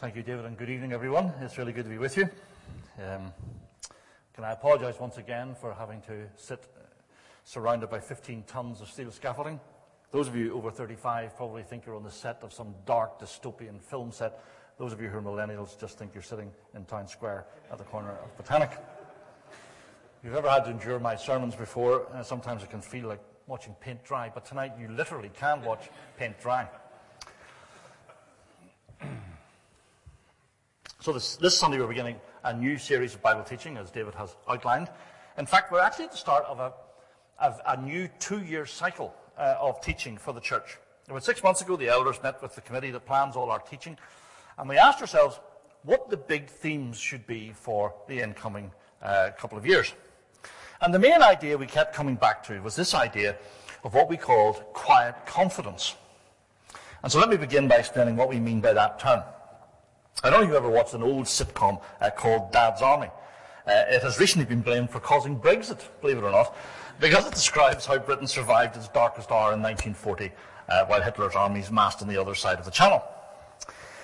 Thank you, David, and good evening, everyone. It's really good to be with you. Um, can I apologise once again for having to sit surrounded by 15 tons of steel scaffolding? Those of you over 35 probably think you're on the set of some dark dystopian film set. Those of you who are millennials just think you're sitting in Town Square at the corner of Botanic. If you've ever had to endure my sermons before, uh, sometimes it can feel like watching paint dry, but tonight you literally can watch paint dry. So this, this Sunday we're beginning a new series of Bible teaching, as David has outlined. In fact, we're actually at the start of a, of a new two-year cycle uh, of teaching for the church. About six months ago, the elders met with the committee that plans all our teaching, and we asked ourselves what the big themes should be for the incoming uh, couple of years. And the main idea we kept coming back to was this idea of what we called quiet confidence. And so let me begin by explaining what we mean by that term. I don't know if you ever watched an old sitcom uh, called Dad's Army. Uh, it has recently been blamed for causing Brexit, believe it or not, because it describes how Britain survived its darkest hour in 1940 uh, while Hitler's armies massed on the other side of the channel.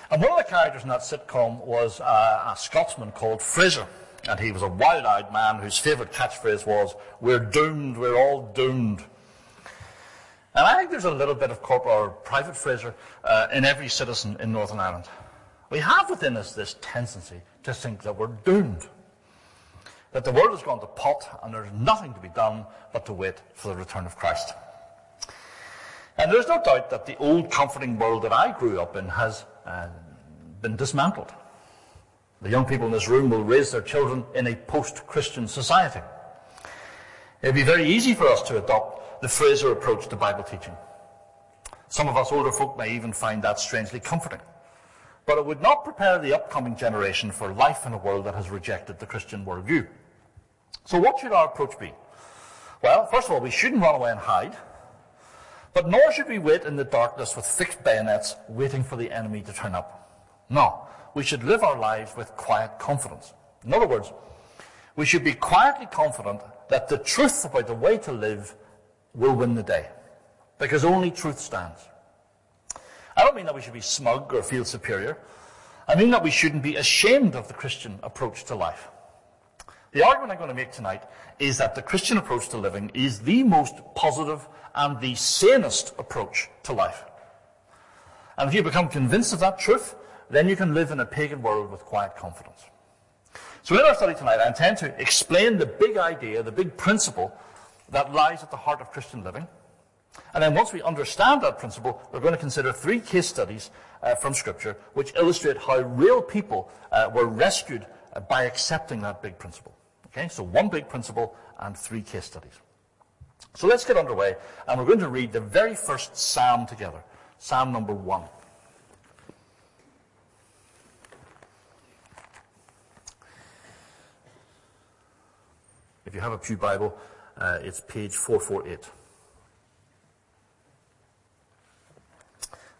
And one of the characters in that sitcom was uh, a Scotsman called Frazer. And he was a wild-eyed man whose favourite catchphrase was, we're doomed, we're all doomed. And I think there's a little bit of corporate or private Frazer uh, in every citizen in Northern Ireland. We have within us this tendency to think that we're doomed. That the world has gone to pot and there's nothing to be done but to wait for the return of Christ. And there's no doubt that the old comforting world that I grew up in has uh, been dismantled. The young people in this room will raise their children in a post-Christian society. It'd be very easy for us to adopt the Frazer approach to Bible teaching. Some of us older folk may even find that strangely comforting but it would not prepare the upcoming generation for life in a world that has rejected the Christian worldview. So what should our approach be? Well, first of all, we shouldn't run away and hide, but nor should we wait in the darkness with fixed bayonets waiting for the enemy to turn up. No, we should live our lives with quiet confidence. In other words, we should be quietly confident that the truth about the way to live will win the day, because only truth stands. I don't mean that we should be smug or feel superior. I mean that we shouldn't be ashamed of the Christian approach to life. The argument I'm going to make tonight is that the Christian approach to living is the most positive and the sanest approach to life. And if you become convinced of that truth, then you can live in a pagan world with quiet confidence. So in our study tonight, I intend to explain the big idea, the big principle that lies at the heart of Christian living. And then once we understand that principle, we're going to consider three case studies uh, from Scripture which illustrate how real people uh, were rescued uh, by accepting that big principle. Okay, so one big principle and three case studies. So let's get underway, and we're going to read the very first psalm together, Psalm number one. If you have a Pew Bible, uh, it's page 448.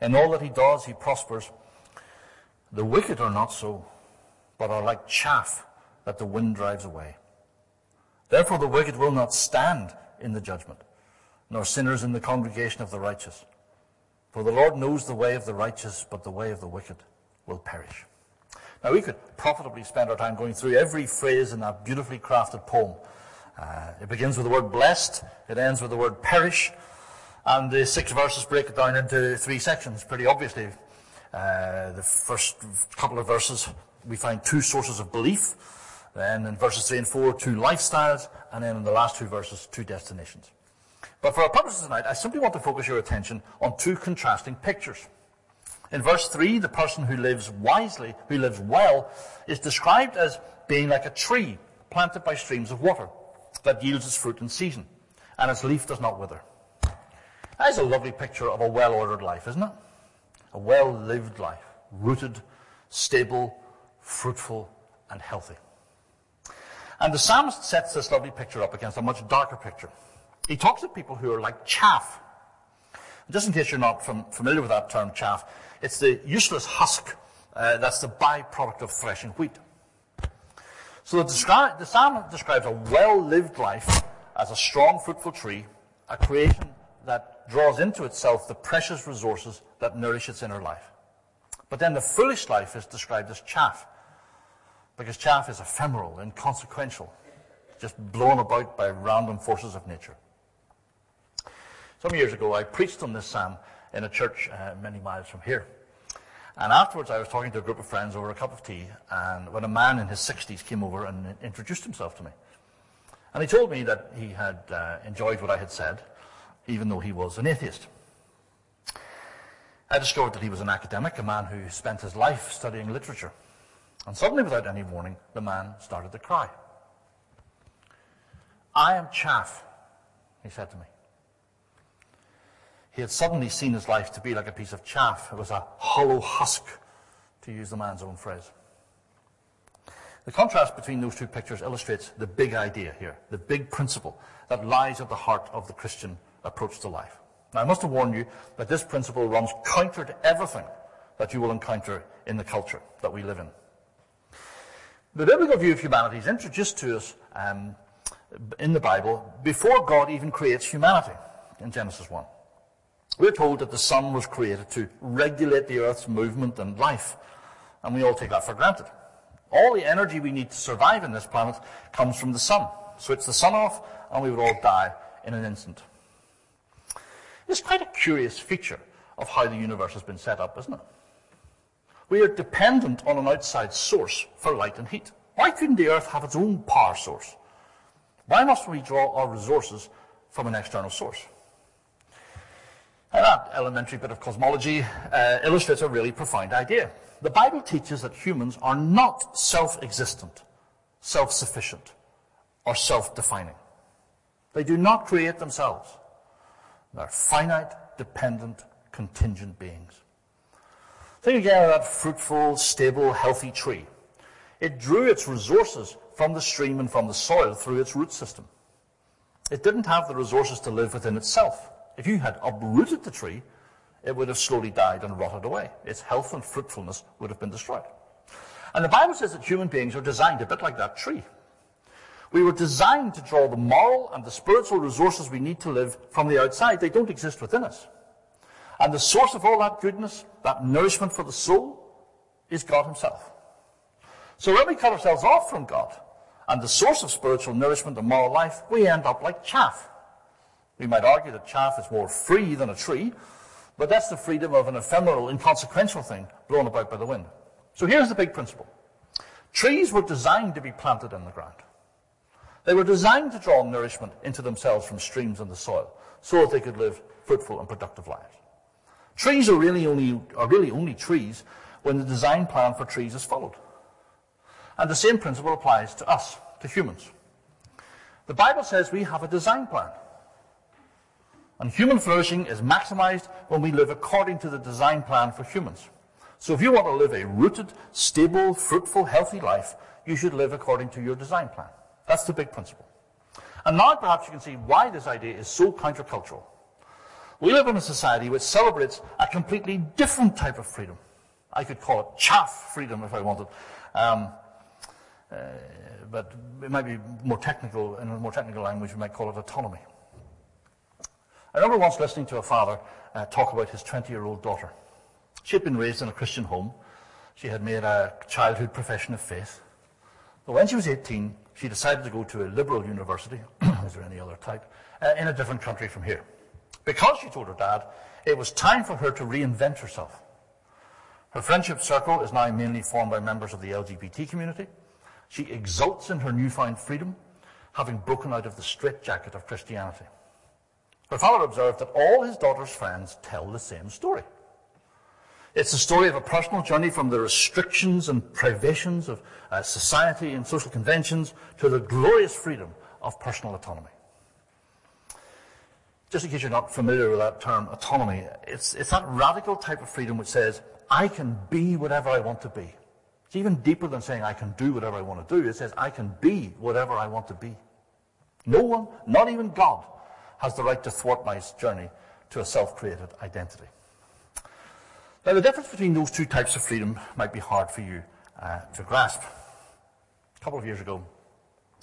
In all that he does, he prospers. The wicked are not so, but are like chaff that the wind drives away. Therefore the wicked will not stand in the judgment, nor sinners in the congregation of the righteous. For the Lord knows the way of the righteous, but the way of the wicked will perish. Now we could profitably spend our time going through every phrase in that beautifully crafted poem. Uh, it begins with the word blessed, it ends with the word perish, and the six verses break it down into three sections, pretty obviously. Uh, the first couple of verses, we find two sources of belief. Then in verses 3 and 4, two lifestyles. And then in the last two verses, two destinations. But for our purposes tonight, I simply want to focus your attention on two contrasting pictures. In verse 3, the person who lives wisely, who lives well, is described as being like a tree planted by streams of water that yields its fruit in season, and its leaf does not wither. That's a lovely picture of a well-ordered life, isn't it? A well-lived life. rooted, stable, fruitful, and healthy. And the psalmist sets this lovely picture up against a much darker picture. He talks of people who are like chaff. Just in case you're not from, familiar with that term, chaff, it's the useless husk uh, that's the byproduct of threshing wheat. So the, descri- the psalm describes a well-lived life as a strong, fruitful tree, a creation that draws into itself the precious resources that nourish its inner life. But then the foolish life is described as chaff, because chaff is ephemeral, inconsequential, just blown about by random forces of nature. Some years ago, I preached on this psalm in a church uh, many miles from here. And afterwards, I was talking to a group of friends over a cup of tea, and when a man in his 60s came over and introduced himself to me. And he told me that he had uh, enjoyed what I had said, even though he was an atheist. I discovered that he was an academic, a man who spent his life studying literature. And suddenly, without any warning, the man started to cry. I am chaff, he said to me. He had suddenly seen his life to be like a piece of chaff. It was a hollow husk, to use the man's own phrase. The contrast between those two pictures illustrates the big idea here, the big principle that lies at the heart of the Christian approach to life. Now, I must warned you that this principle runs counter to everything that you will encounter in the culture that we live in. The biblical view of humanity is introduced to us um, in the Bible before God even creates humanity in Genesis 1. We're told that the sun was created to regulate the earth's movement and life, and we all take that for granted. All the energy we need to survive in this planet comes from the sun. Switch the sun off, and we would all die in an instant. It's quite a curious feature of how the universe has been set up, isn't it? We are dependent on an outside source for light and heat. Why couldn't the Earth have its own power source? Why must we draw our resources from an external source? And that elementary bit of cosmology uh, illustrates a really profound idea. The Bible teaches that humans are not self-existent, self-sufficient, or self-defining. They do not create themselves. They're finite, dependent, contingent beings. Think again of that fruitful, stable, healthy tree. It drew its resources from the stream and from the soil through its root system. It didn't have the resources to live within itself. If you had uprooted the tree, it would have slowly died and rotted away. Its health and fruitfulness would have been destroyed. And the Bible says that human beings are designed a bit like that tree. We were designed to draw the moral and the spiritual resources we need to live from the outside. They don't exist within us. And the source of all that goodness, that nourishment for the soul, is God Himself. So when we cut ourselves off from God and the source of spiritual nourishment and moral life, we end up like chaff we might argue that chaff is more free than a tree, but that's the freedom of an ephemeral, inconsequential thing blown about by the wind. So here's the big principle. Trees were designed to be planted in the ground. They were designed to draw nourishment into themselves from streams in the soil so that they could live fruitful and productive lives. Trees are really only, are really only trees when the design plan for trees is followed. And the same principle applies to us, to humans. The Bible says we have a design plan. And human flourishing is maximized when we live according to the design plan for humans. So if you want to live a rooted, stable, fruitful, healthy life, you should live according to your design plan. That's the big principle. And now perhaps you can see why this idea is so countercultural. We live in a society which celebrates a completely different type of freedom. I could call it chaff freedom if I wanted. Um, uh, but it might be more technical, in a more technical language, we might call it autonomy. I remember once listening to a father uh, talk about his 20-year-old daughter. She had been raised in a Christian home. She had made a childhood profession of faith. But when she was 18, she decided to go to a liberal university, is there any other type, uh, in a different country from here. Because, she told her dad, it was time for her to reinvent herself. Her friendship circle is now mainly formed by members of the LGBT community. She exults in her newfound freedom, having broken out of the straitjacket of Christianity. Her father observed that all his daughter's friends tell the same story. It's a story of a personal journey from the restrictions and privations of uh, society and social conventions to the glorious freedom of personal autonomy. Just in case you're not familiar with that term, autonomy, it's, it's that radical type of freedom which says, I can be whatever I want to be. It's even deeper than saying I can do whatever I want to do. It says I can be whatever I want to be. No one, not even God, has the right to thwart my journey to a self-created identity. Now, the difference between those two types of freedom might be hard for you uh, to grasp. A couple of years ago,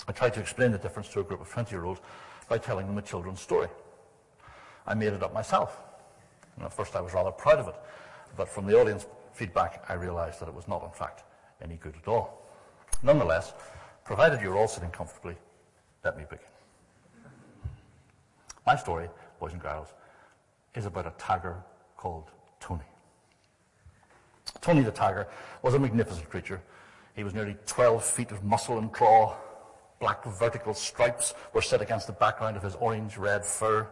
I tried to explain the difference to a group of 20-year-olds by telling them a children's story. I made it up myself. And at first I was rather proud of it, but from the audience feedback I realized that it was not, in fact, any good at all. Nonetheless, provided you're all sitting comfortably, let me begin. My story, boys and girls, is about a tiger called Tony. Tony the tiger was a magnificent creature. He was nearly 12 feet of muscle and claw. Black vertical stripes were set against the background of his orange-red fur.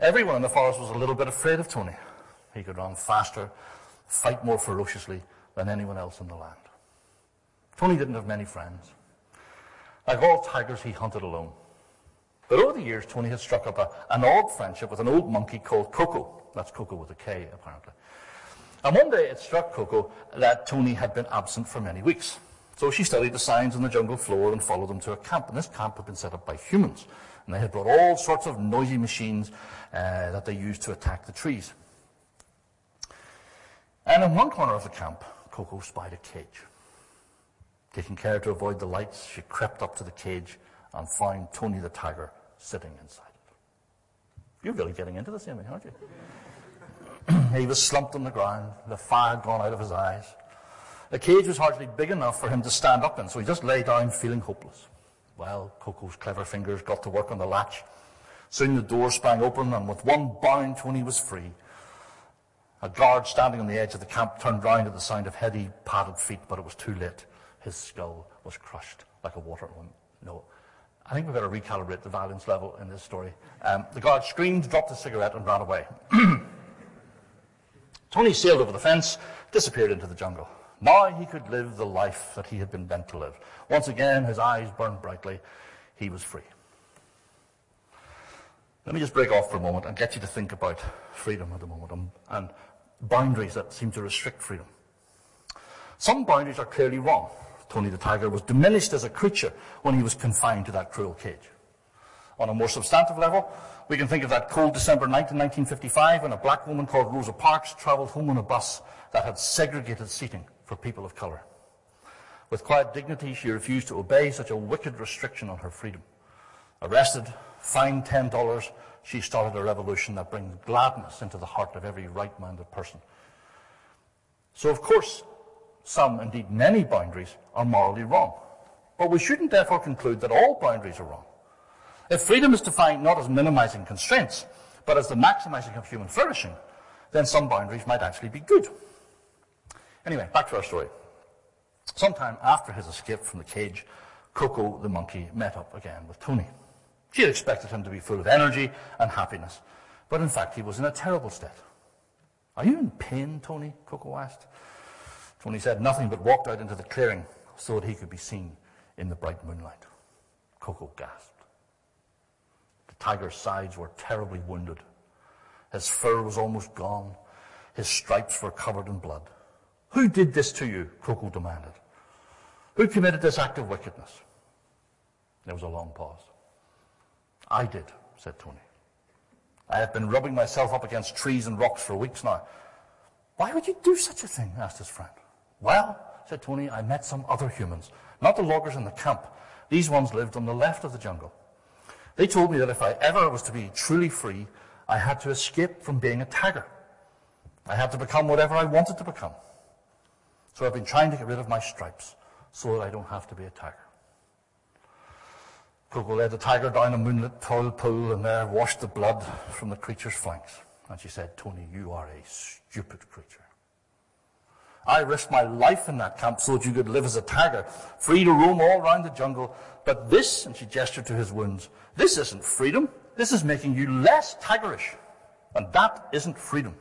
Everyone in the forest was a little bit afraid of Tony. He could run faster, fight more ferociously than anyone else in the land. Tony didn't have many friends. Like all tigers, he hunted alone. But over the years, Tony had struck up a, an odd friendship with an old monkey called Coco. That's Coco with a K, apparently. And one day it struck Coco that Tony had been absent for many weeks. So she studied the signs on the jungle floor and followed them to a camp. And this camp had been set up by humans. And they had brought all sorts of noisy machines uh, that they used to attack the trees. And in one corner of the camp, Coco spied a cage. Taking care to avoid the lights, she crept up to the cage and found Tony the tiger sitting inside it. You're really getting into this, Amy, aren't you? he was slumped on the ground, the fire gone out of his eyes. The cage was hardly big enough for him to stand up in, so he just lay down feeling hopeless. Well, Coco's clever fingers got to work on the latch. Soon the door sprang open, and with one bound, Tony was free. A guard standing on the edge of the camp turned round at the sound of heavy, padded feet, but it was too late. His skull was crushed like a water No, I think we better recalibrate the violence level in this story. Um, the guard screamed, dropped his cigarette, and ran away. Tony sailed over the fence, disappeared into the jungle. Now he could live the life that he had been meant to live. Once again, his eyes burned brightly. He was free. Let me just break off for a moment and get you to think about freedom at the moment and, and boundaries that seem to restrict freedom. Some boundaries are clearly wrong. Tony the tiger was diminished as a creature when he was confined to that cruel cage. On a more substantive level, we can think of that cold December night in 1955 when a black woman called Rosa Parks travelled home on a bus that had segregated seating for people of colour. With quiet dignity, she refused to obey such a wicked restriction on her freedom. Arrested, fined $10, she started a revolution that brings gladness into the heart of every right-minded person. So, of course, some, indeed many boundaries are morally wrong. But we shouldn't therefore conclude that all boundaries are wrong. If freedom is defined not as minimizing constraints, but as the maximizing of human flourishing, then some boundaries might actually be good. Anyway, back to our story. Sometime after his escape from the cage, Coco the monkey met up again with Tony. She had expected him to be full of energy and happiness, but in fact he was in a terrible state. Are you in pain, Tony? Coco asked. Tony said nothing but walked out into the clearing so that he could be seen in the bright moonlight. Coco gasped tiger's sides were terribly wounded. His fur was almost gone. His stripes were covered in blood. Who did this to you? Coco demanded. Who committed this act of wickedness? There was a long pause. I did, said Tony. I have been rubbing myself up against trees and rocks for weeks now. Why would you do such a thing? asked his friend. Well, said Tony, I met some other humans, not the loggers in the camp. These ones lived on the left of the jungle. They told me that if I ever was to be truly free, I had to escape from being a tiger. I had to become whatever I wanted to become. So I've been trying to get rid of my stripes so that I don't have to be a tiger. Coco led the tiger down a moonlit tall pool and there washed the blood from the creature's flanks. And she said, Tony, you are a stupid creature. I risked my life in that camp so that you could live as a tiger, free to roam all around the jungle. But this, and she gestured to his wounds, this isn't freedom. This is making you less tigerish. And that isn't freedom.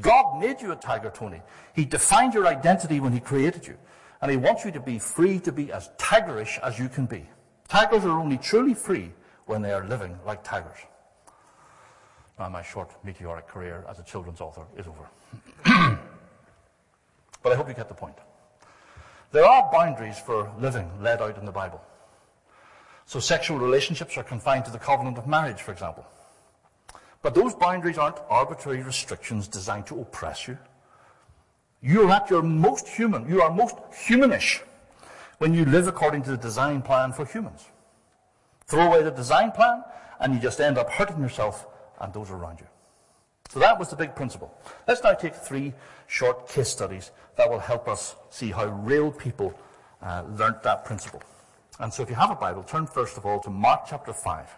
God made you a tiger, Tony. He defined your identity when he created you. And he wants you to be free to be as tigerish as you can be. Tigers are only truly free when they are living like tigers. Now, my short meteoric career as a children's author is over. But I hope you get the point. There are boundaries for living laid out in the Bible. So sexual relationships are confined to the covenant of marriage, for example. But those boundaries aren't arbitrary restrictions designed to oppress you. You're at your most human, you are most humanish when you live according to the design plan for humans. Throw away the design plan, and you just end up hurting yourself and those around you. So that was the big principle. Let's now take three short case studies that will help us see how real people uh, learnt that principle. And so if you have a Bible, turn first of all to Mark chapter 5.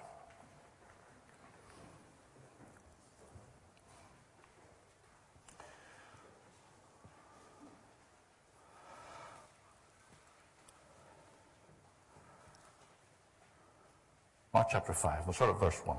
Mark chapter 5. We'll start at verse 1.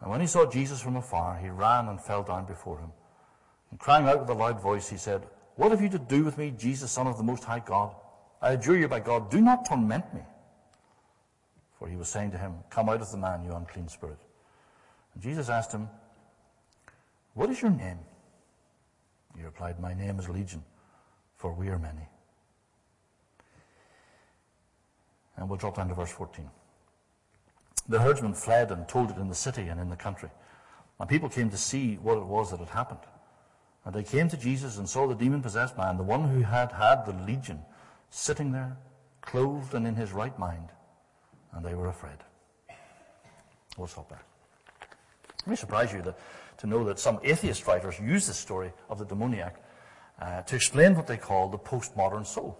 And when he saw Jesus from afar, he ran and fell down before him. And crying out with a loud voice, he said, What have you to do with me, Jesus, Son of the Most High God? I adjure you by God, do not torment me. For he was saying to him, Come out of the man, you unclean spirit. And Jesus asked him, What is your name? He replied, My name is Legion, for we are many. And we'll drop down to verse 14. The herdsmen fled and told it in the city and in the country. And people came to see what it was that had happened. And they came to Jesus and saw the demon possessed man, the one who had had the legion, sitting there, clothed and in his right mind. And they were afraid. Stop there. It may surprise you that, to know that some atheist writers use this story of the demoniac uh, to explain what they call the postmodern soul.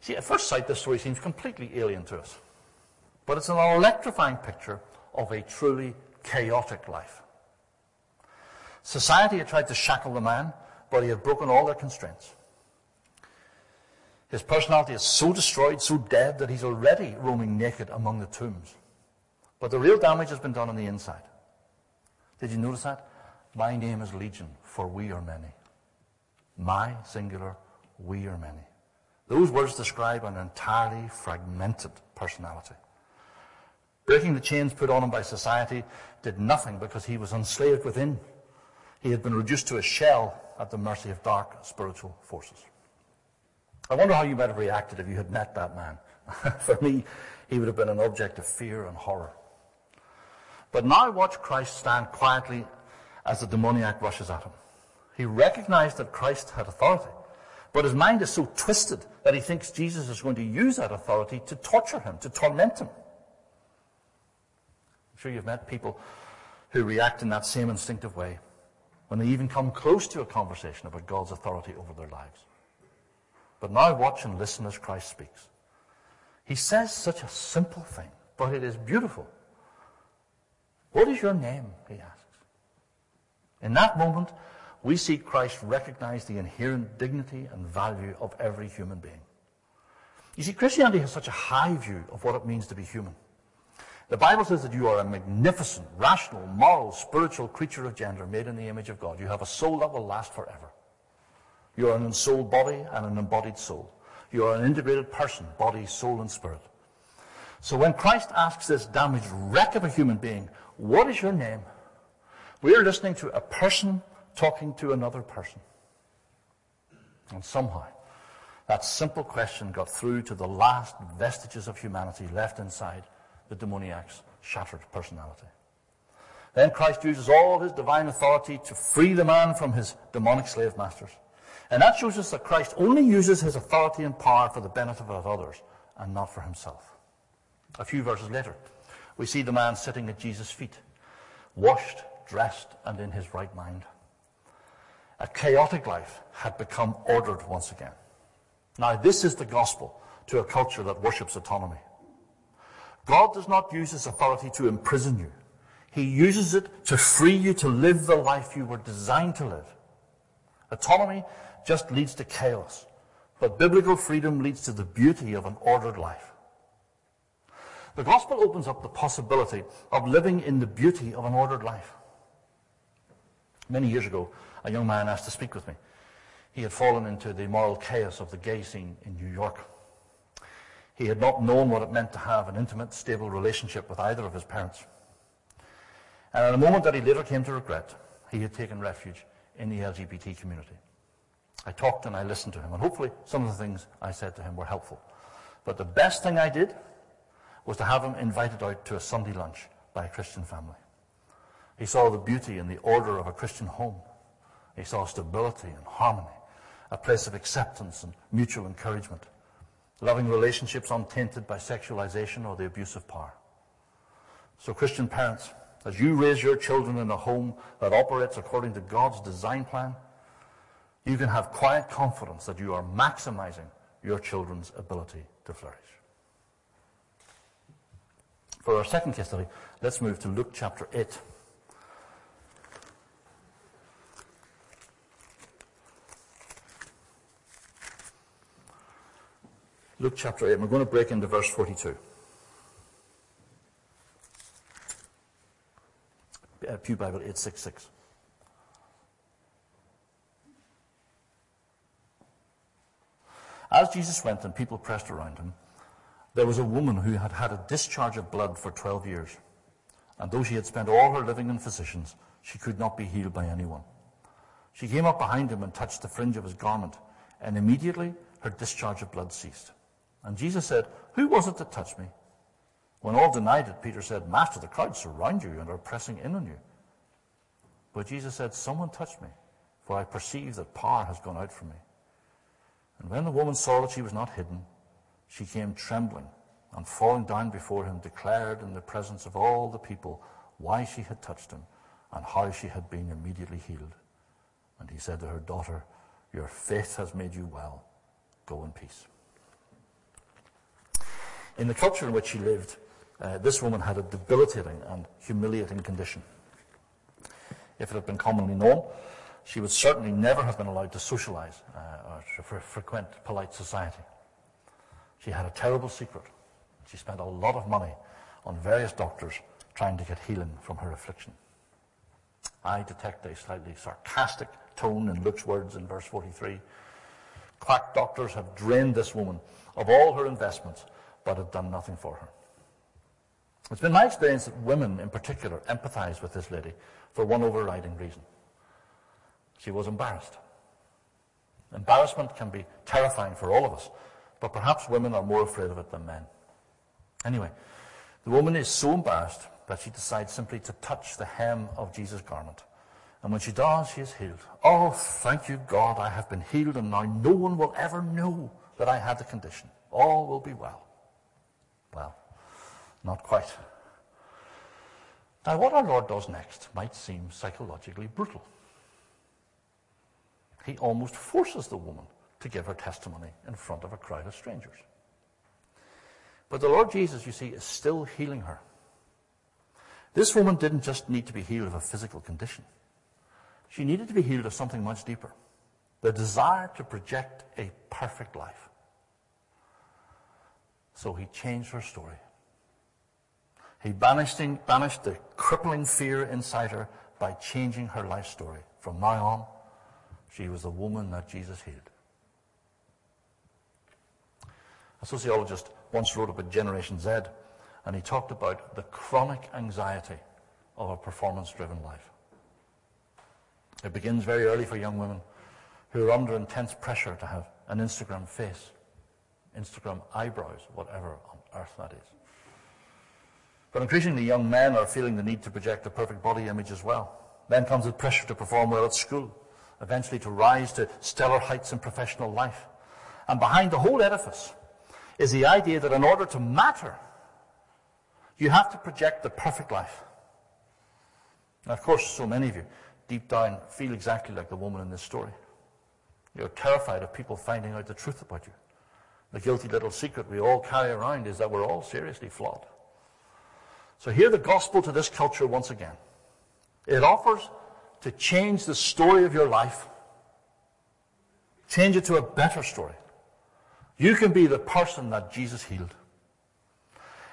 See, at first sight, this story seems completely alien to us. But it's an electrifying picture of a truly chaotic life. Society had tried to shackle the man, but he had broken all their constraints. His personality is so destroyed, so dead, that he's already roaming naked among the tombs. But the real damage has been done on the inside. Did you notice that? My name is Legion, for we are many. My, singular, we are many. Those words describe an entirely fragmented personality. Breaking the chains put on him by society did nothing because he was enslaved within. He had been reduced to a shell at the mercy of dark spiritual forces. I wonder how you might have reacted if you had met that man. For me, he would have been an object of fear and horror. But now watch Christ stand quietly as the demoniac rushes at him. He recognized that Christ had authority, but his mind is so twisted that he thinks Jesus is going to use that authority to torture him, to torment him sure you've met people who react in that same instinctive way when they even come close to a conversation about God's authority over their lives. But now watch and listen as Christ speaks. He says such a simple thing, but it is beautiful. What is your name? He asks. In that moment, we see Christ recognize the inherent dignity and value of every human being. You see, Christianity has such a high view of what it means to be human. The Bible says that you are a magnificent, rational, moral, spiritual creature of gender made in the image of God. You have a soul that will last forever. You are an ensouled body and an embodied soul. You are an integrated person, body, soul, and spirit. So when Christ asks this damaged wreck of a human being, what is your name? We are listening to a person talking to another person. And somehow, that simple question got through to the last vestiges of humanity left inside the demoniac's shattered personality. Then Christ uses all his divine authority to free the man from his demonic slave masters. And that shows us that Christ only uses his authority and power for the benefit of others and not for himself. A few verses later, we see the man sitting at Jesus' feet, washed, dressed, and in his right mind. A chaotic life had become ordered once again. Now, this is the gospel to a culture that worships autonomy. God does not use his authority to imprison you. He uses it to free you to live the life you were designed to live. Autonomy just leads to chaos, but biblical freedom leads to the beauty of an ordered life. The gospel opens up the possibility of living in the beauty of an ordered life. Many years ago, a young man asked to speak with me. He had fallen into the moral chaos of the gay scene in New York. He had not known what it meant to have an intimate, stable relationship with either of his parents. And at a moment that he later came to regret, he had taken refuge in the LGBT community. I talked and I listened to him, and hopefully some of the things I said to him were helpful. But the best thing I did was to have him invited out to a Sunday lunch by a Christian family. He saw the beauty and the order of a Christian home. He saw stability and harmony, a place of acceptance and mutual encouragement, loving relationships untainted by sexualization or the abuse of power. So, Christian parents, as you raise your children in a home that operates according to God's design plan, you can have quiet confidence that you are maximizing your children's ability to flourish. For our second case study, let's move to Luke chapter 8. Luke chapter 8. We're going to break into verse 42. Uh, Pew Bible 866. As Jesus went and people pressed around him, there was a woman who had had a discharge of blood for 12 years. And though she had spent all her living in physicians, she could not be healed by anyone. She came up behind him and touched the fringe of his garment, and immediately her discharge of blood ceased. And Jesus said, Who was it that touched me? When all denied it, Peter said, Master, the crowd surround you and are pressing in on you. But Jesus said, Someone touched me, for I perceive that power has gone out from me. And when the woman saw that she was not hidden, she came trembling and falling down before him, declared in the presence of all the people why she had touched him and how she had been immediately healed. And he said to her, Daughter, your faith has made you well. Go in peace. In the culture in which she lived, uh, this woman had a debilitating and humiliating condition. If it had been commonly known, she would certainly never have been allowed to socialize uh, or to frequent polite society. She had a terrible secret. She spent a lot of money on various doctors trying to get healing from her affliction. I detect a slightly sarcastic tone in Luke's words in verse 43. Quack doctors have drained this woman of all her investments, but had done nothing for her. It's been my experience that women in particular empathize with this lady for one overriding reason. She was embarrassed. Embarrassment can be terrifying for all of us, but perhaps women are more afraid of it than men. Anyway, the woman is so embarrassed that she decides simply to touch the hem of Jesus' garment. And when she does, she is healed. Oh, thank you, God, I have been healed, and now no one will ever know that I had the condition. All will be well. Well, not quite. Now, what our Lord does next might seem psychologically brutal. He almost forces the woman to give her testimony in front of a crowd of strangers. But the Lord Jesus, you see, is still healing her. This woman didn't just need to be healed of a physical condition. She needed to be healed of something much deeper. The desire to project a perfect life. So he changed her story. He banished, banished the crippling fear inside her by changing her life story. From now on, she was the woman that Jesus healed. A sociologist once wrote about Generation Z, and he talked about the chronic anxiety of a performance driven life. It begins very early for young women who are under intense pressure to have an Instagram face, Instagram eyebrows, whatever on earth that is. But increasingly, young men are feeling the need to project a perfect body image as well. Then comes the pressure to perform well at school, eventually to rise to stellar heights in professional life. And behind the whole edifice is the idea that in order to matter, you have to project the perfect life. Now, of course, so many of you deep down feel exactly like the woman in this story. You're terrified of people finding out the truth about you. The guilty little secret we all carry around is that we're all seriously flawed. So hear the gospel to this culture once again. It offers to change the story of your life, change it to a better story. You can be the person that Jesus healed.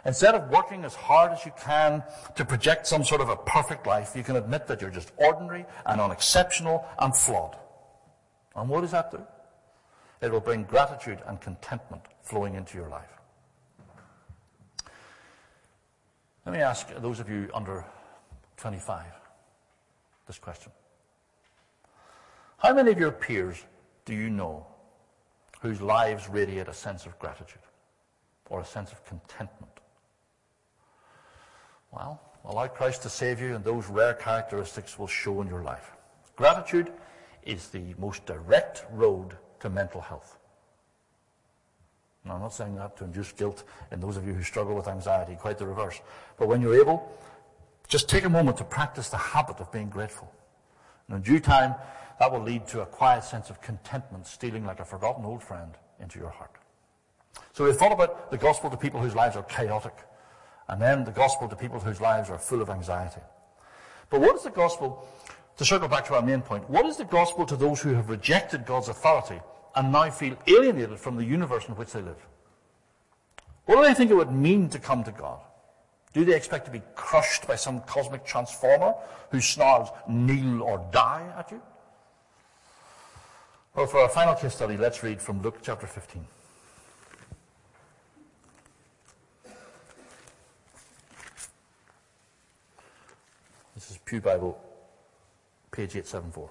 Instead of working as hard as you can to project some sort of a perfect life, you can admit that you're just ordinary and unexceptional and flawed. And what does that do? It will bring gratitude and contentment flowing into your life. Let me ask those of you under 25 this question. How many of your peers do you know whose lives radiate a sense of gratitude or a sense of contentment? Well, allow Christ to save you, and those rare characteristics will show in your life. Gratitude is the most direct road to mental health. Now, I'm not saying that to induce guilt in those of you who struggle with anxiety, quite the reverse. But when you're able, just take a moment to practice the habit of being grateful. And in due time, that will lead to a quiet sense of contentment stealing like a forgotten old friend into your heart. So we've thought about the gospel to people whose lives are chaotic, and then the gospel to people whose lives are full of anxiety. But what is the gospel, to circle back to our main point, what is the gospel to those who have rejected God's authority and now feel alienated from the universe in which they live? What do they think it would mean to come to God? Do they expect to be crushed by some cosmic transformer who snarls, kneel or die at you? Well, for our final case study, let's read from Luke chapter 15. This is Pew Bible, page 874.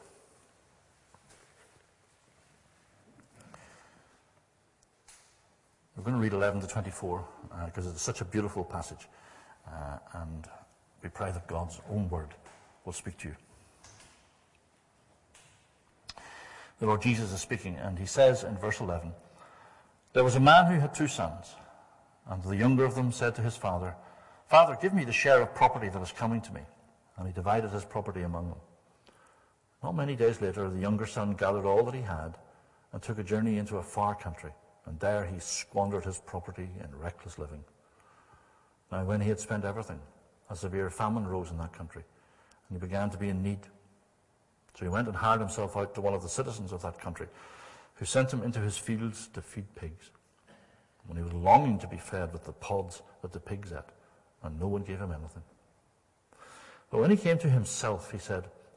We're going to read 11 to 24 because uh, it's such a beautiful passage. Uh, and we pray that God's own word will speak to you. The Lord Jesus is speaking, and he says in verse 11 There was a man who had two sons, and the younger of them said to his father, Father, give me the share of property that is coming to me. And he divided his property among them. Not many days later, the younger son gathered all that he had and took a journey into a far country, and there he squandered his property in reckless living. Now, when he had spent everything, a severe famine rose in that country, and he began to be in need. So he went and hired himself out to one of the citizens of that country, who sent him into his fields to feed pigs. When he was longing to be fed with the pods that the pigs ate, and no one gave him anything. But when he came to himself, he said,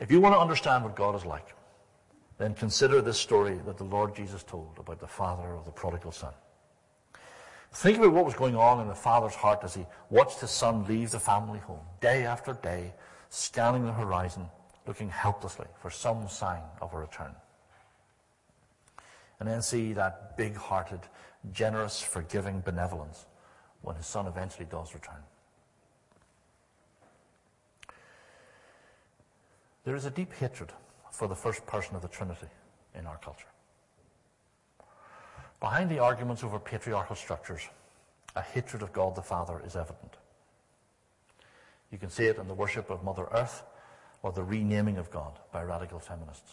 if you want to understand what God is like, then consider this story that the Lord Jesus told about the father of the prodigal son. Think about what was going on in the father's heart as he watched his son leave the family home, day after day, scanning the horizon, looking helplessly for some sign of a return. And then see that big hearted, generous, forgiving benevolence when his son eventually does return. There is a deep hatred for the first person of the Trinity in our culture. Behind the arguments over patriarchal structures, a hatred of God the Father is evident. You can see it in the worship of Mother Earth or the renaming of God by radical feminists.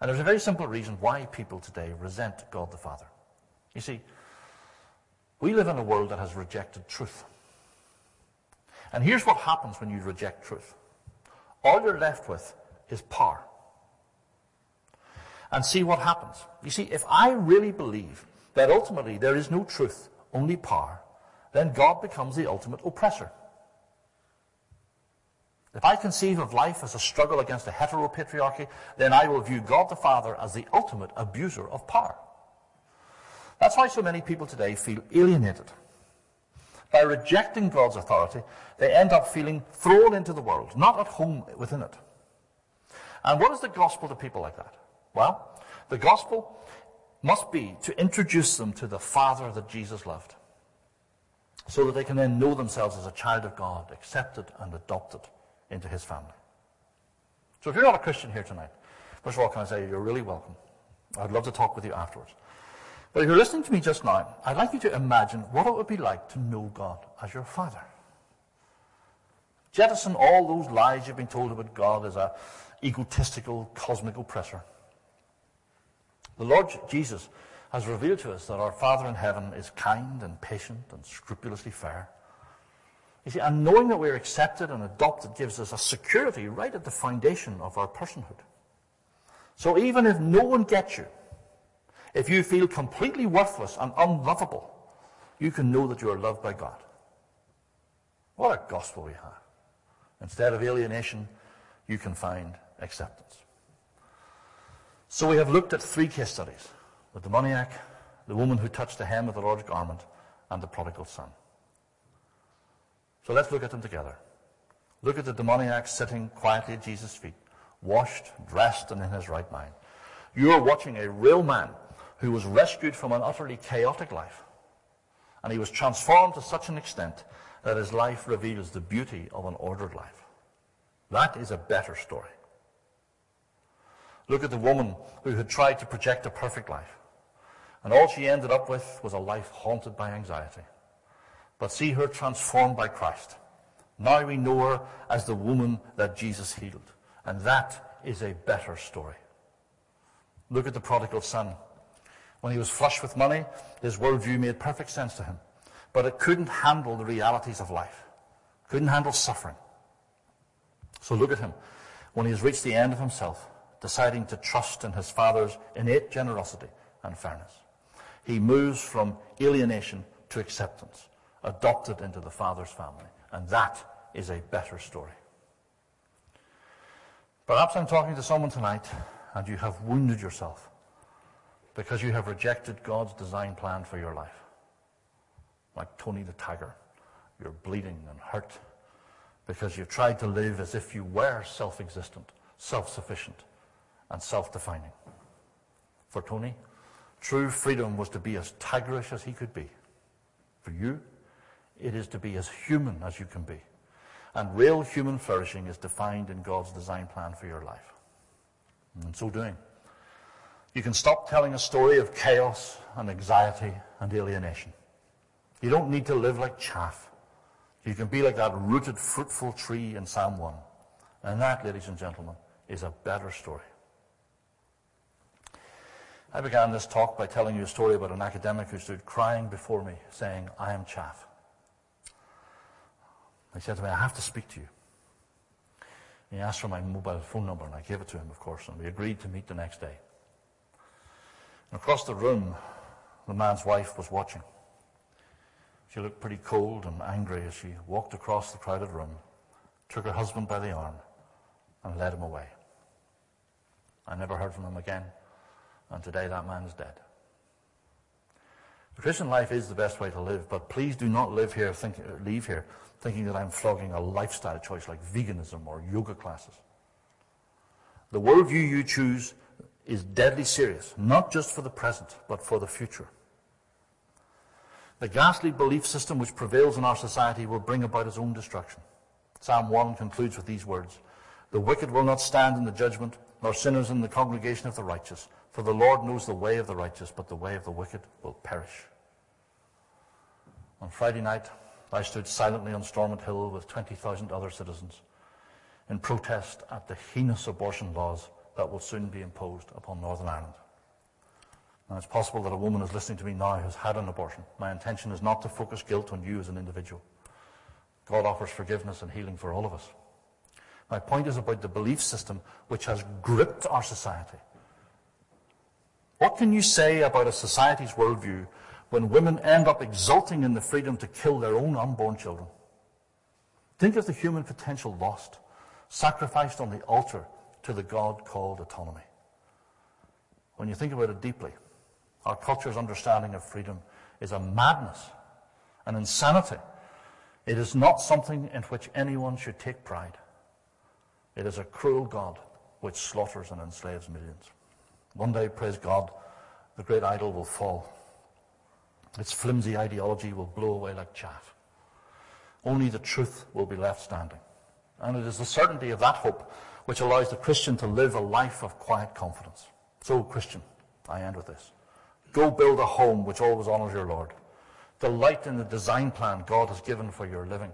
And there's a very simple reason why people today resent God the Father. You see, we live in a world that has rejected truth. And here's what happens when you reject truth. All you're left with is power and see what happens. You see, if I really believe that ultimately there is no truth, only power, then God becomes the ultimate oppressor. If I conceive of life as a struggle against a heteropatriarchy, then I will view God the Father as the ultimate abuser of power. That's why so many people today feel alienated. By rejecting God's authority, they end up feeling thrown into the world, not at home within it. And what is the gospel to people like that? Well, the gospel must be to introduce them to the Father that Jesus loved, so that they can then know themselves as a child of God, accepted and adopted into his family. So if you're not a Christian here tonight, first of all, can I say you're really welcome. I'd love to talk with you afterwards. But if you're listening to me just now, I'd like you to imagine what it would be like to know God as your Father. Jettison all those lies you've been told about God as a egotistical cosmic oppressor. The Lord Jesus has revealed to us that our Father in heaven is kind and patient and scrupulously fair. You see, and knowing that we're accepted and adopted gives us a security right at the foundation of our personhood. So even if no one gets you, if you feel completely worthless and unlovable, you can know that you are loved by God. What a gospel we have. Instead of alienation, you can find acceptance. So we have looked at three case studies the demoniac, the woman who touched the hem of the Lord's garment, and the prodigal son. So let's look at them together. Look at the demoniac sitting quietly at Jesus' feet, washed, dressed, and in his right mind. You are watching a real man who was rescued from an utterly chaotic life. And he was transformed to such an extent that his life reveals the beauty of an ordered life. That is a better story. Look at the woman who had tried to project a perfect life. And all she ended up with was a life haunted by anxiety but see her transformed by Christ. Now we know her as the woman that Jesus healed. And that is a better story. Look at the prodigal son. When he was flush with money, his worldview made perfect sense to him. But it couldn't handle the realities of life. Couldn't handle suffering. So look at him. When he has reached the end of himself, deciding to trust in his father's innate generosity and fairness. He moves from alienation to acceptance adopted into the Father's family. And that is a better story. Perhaps I'm talking to someone tonight and you have wounded yourself because you have rejected God's design plan for your life. Like Tony the Tiger, you're bleeding and hurt because you've tried to live as if you were self-existent, self-sufficient, and self-defining. For Tony, true freedom was to be as tigerish as he could be. For you, it is to be as human as you can be. And real human flourishing is defined in God's design plan for your life. And in so doing, you can stop telling a story of chaos and anxiety and alienation. You don't need to live like chaff. You can be like that rooted, fruitful tree in Psalm 1. And that, ladies and gentlemen, is a better story. I began this talk by telling you a story about an academic who stood crying before me, saying, I am chaff. He said to me, I have to speak to you. He asked for my mobile phone number, and I gave it to him, of course, and we agreed to meet the next day. Across the room, the man's wife was watching. She looked pretty cold and angry as she walked across the crowded room, took her husband by the arm, and led him away. I never heard from him again, and today that man is dead. The Christian life is the best way to live, but please do not live here, think, leave here thinking that I'm flogging a lifestyle choice like veganism or yoga classes. The worldview you choose is deadly serious, not just for the present, but for the future. The ghastly belief system which prevails in our society will bring about its own destruction. Psalm 1 concludes with these words The wicked will not stand in the judgment, nor sinners in the congregation of the righteous. For the Lord knows the way of the righteous, but the way of the wicked will perish. On Friday night, I stood silently on Stormont Hill with 20,000 other citizens in protest at the heinous abortion laws that will soon be imposed upon Northern Ireland. Now, it's possible that a woman is listening to me now has had an abortion. My intention is not to focus guilt on you as an individual. God offers forgiveness and healing for all of us. My point is about the belief system which has gripped our society. What can you say about a society's worldview when women end up exulting in the freedom to kill their own unborn children. Think of the human potential lost sacrificed on the altar to the God called autonomy. When you think about it deeply, our culture's understanding of freedom is a madness, an insanity. It is not something in which anyone should take pride. It is a cruel God which slaughters and enslaves millions. One day, praise God, the great idol will fall. Its flimsy ideology will blow away like chaff. Only the truth will be left standing. And it is the certainty of that hope which allows the Christian to live a life of quiet confidence. So, Christian, I end with this. Go build a home which always honors your Lord. Delight in the design plan God has given for your living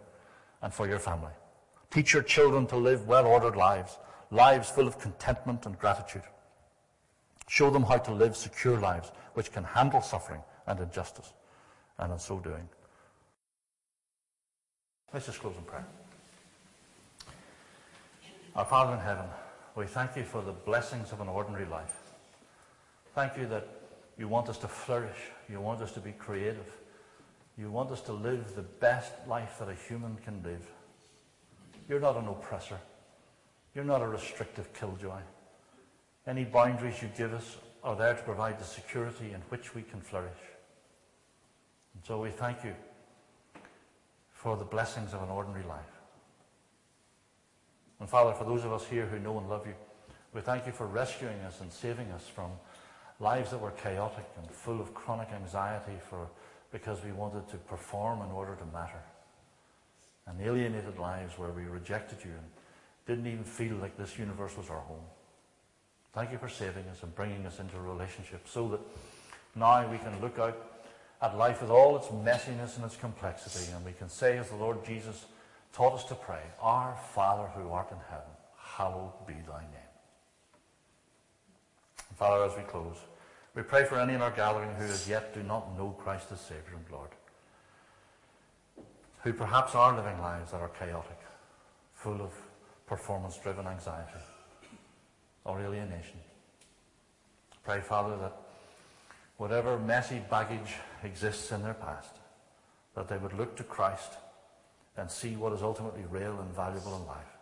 and for your family. Teach your children to live well-ordered lives, lives full of contentment and gratitude. Show them how to live secure lives which can handle suffering and injustice. And in so doing, let's just close in prayer. Our Father in heaven, we thank you for the blessings of an ordinary life. Thank you that you want us to flourish. You want us to be creative. You want us to live the best life that a human can live. You're not an oppressor. You're not a restrictive killjoy. Any boundaries you give us are there to provide the security in which we can flourish. And so we thank you for the blessings of an ordinary life. And Father, for those of us here who know and love you, we thank you for rescuing us and saving us from lives that were chaotic and full of chronic anxiety for, because we wanted to perform in order to matter. And alienated lives where we rejected you and didn't even feel like this universe was our home. Thank you for saving us and bringing us into a relationship so that now we can look out at life with all its messiness and its complexity and we can say as the Lord Jesus taught us to pray, Our Father who art in heaven, hallowed be thy name. And Father, as we close, we pray for any in our gathering who as yet do not know Christ as Saviour and Lord, who perhaps are living lives that are chaotic, full of performance-driven anxiety or alienation. Pray, Father, that whatever messy baggage exists in their past, that they would look to Christ and see what is ultimately real and valuable in life.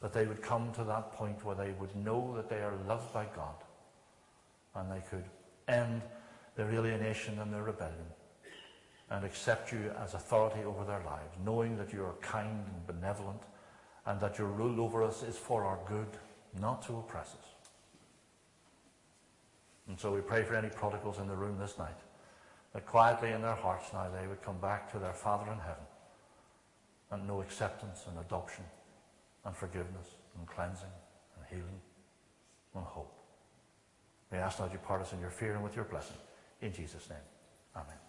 That they would come to that point where they would know that they are loved by God and they could end their alienation and their rebellion and accept you as authority over their lives, knowing that you are kind and benevolent and that your rule over us is for our good, not to oppress us. And so we pray for any prodigals in the room this night, that quietly in their hearts now they would come back to their Father in heaven and know acceptance and adoption and forgiveness and cleansing and healing and hope. We ask now that you part us in your fear and with your blessing. In Jesus' name. Amen.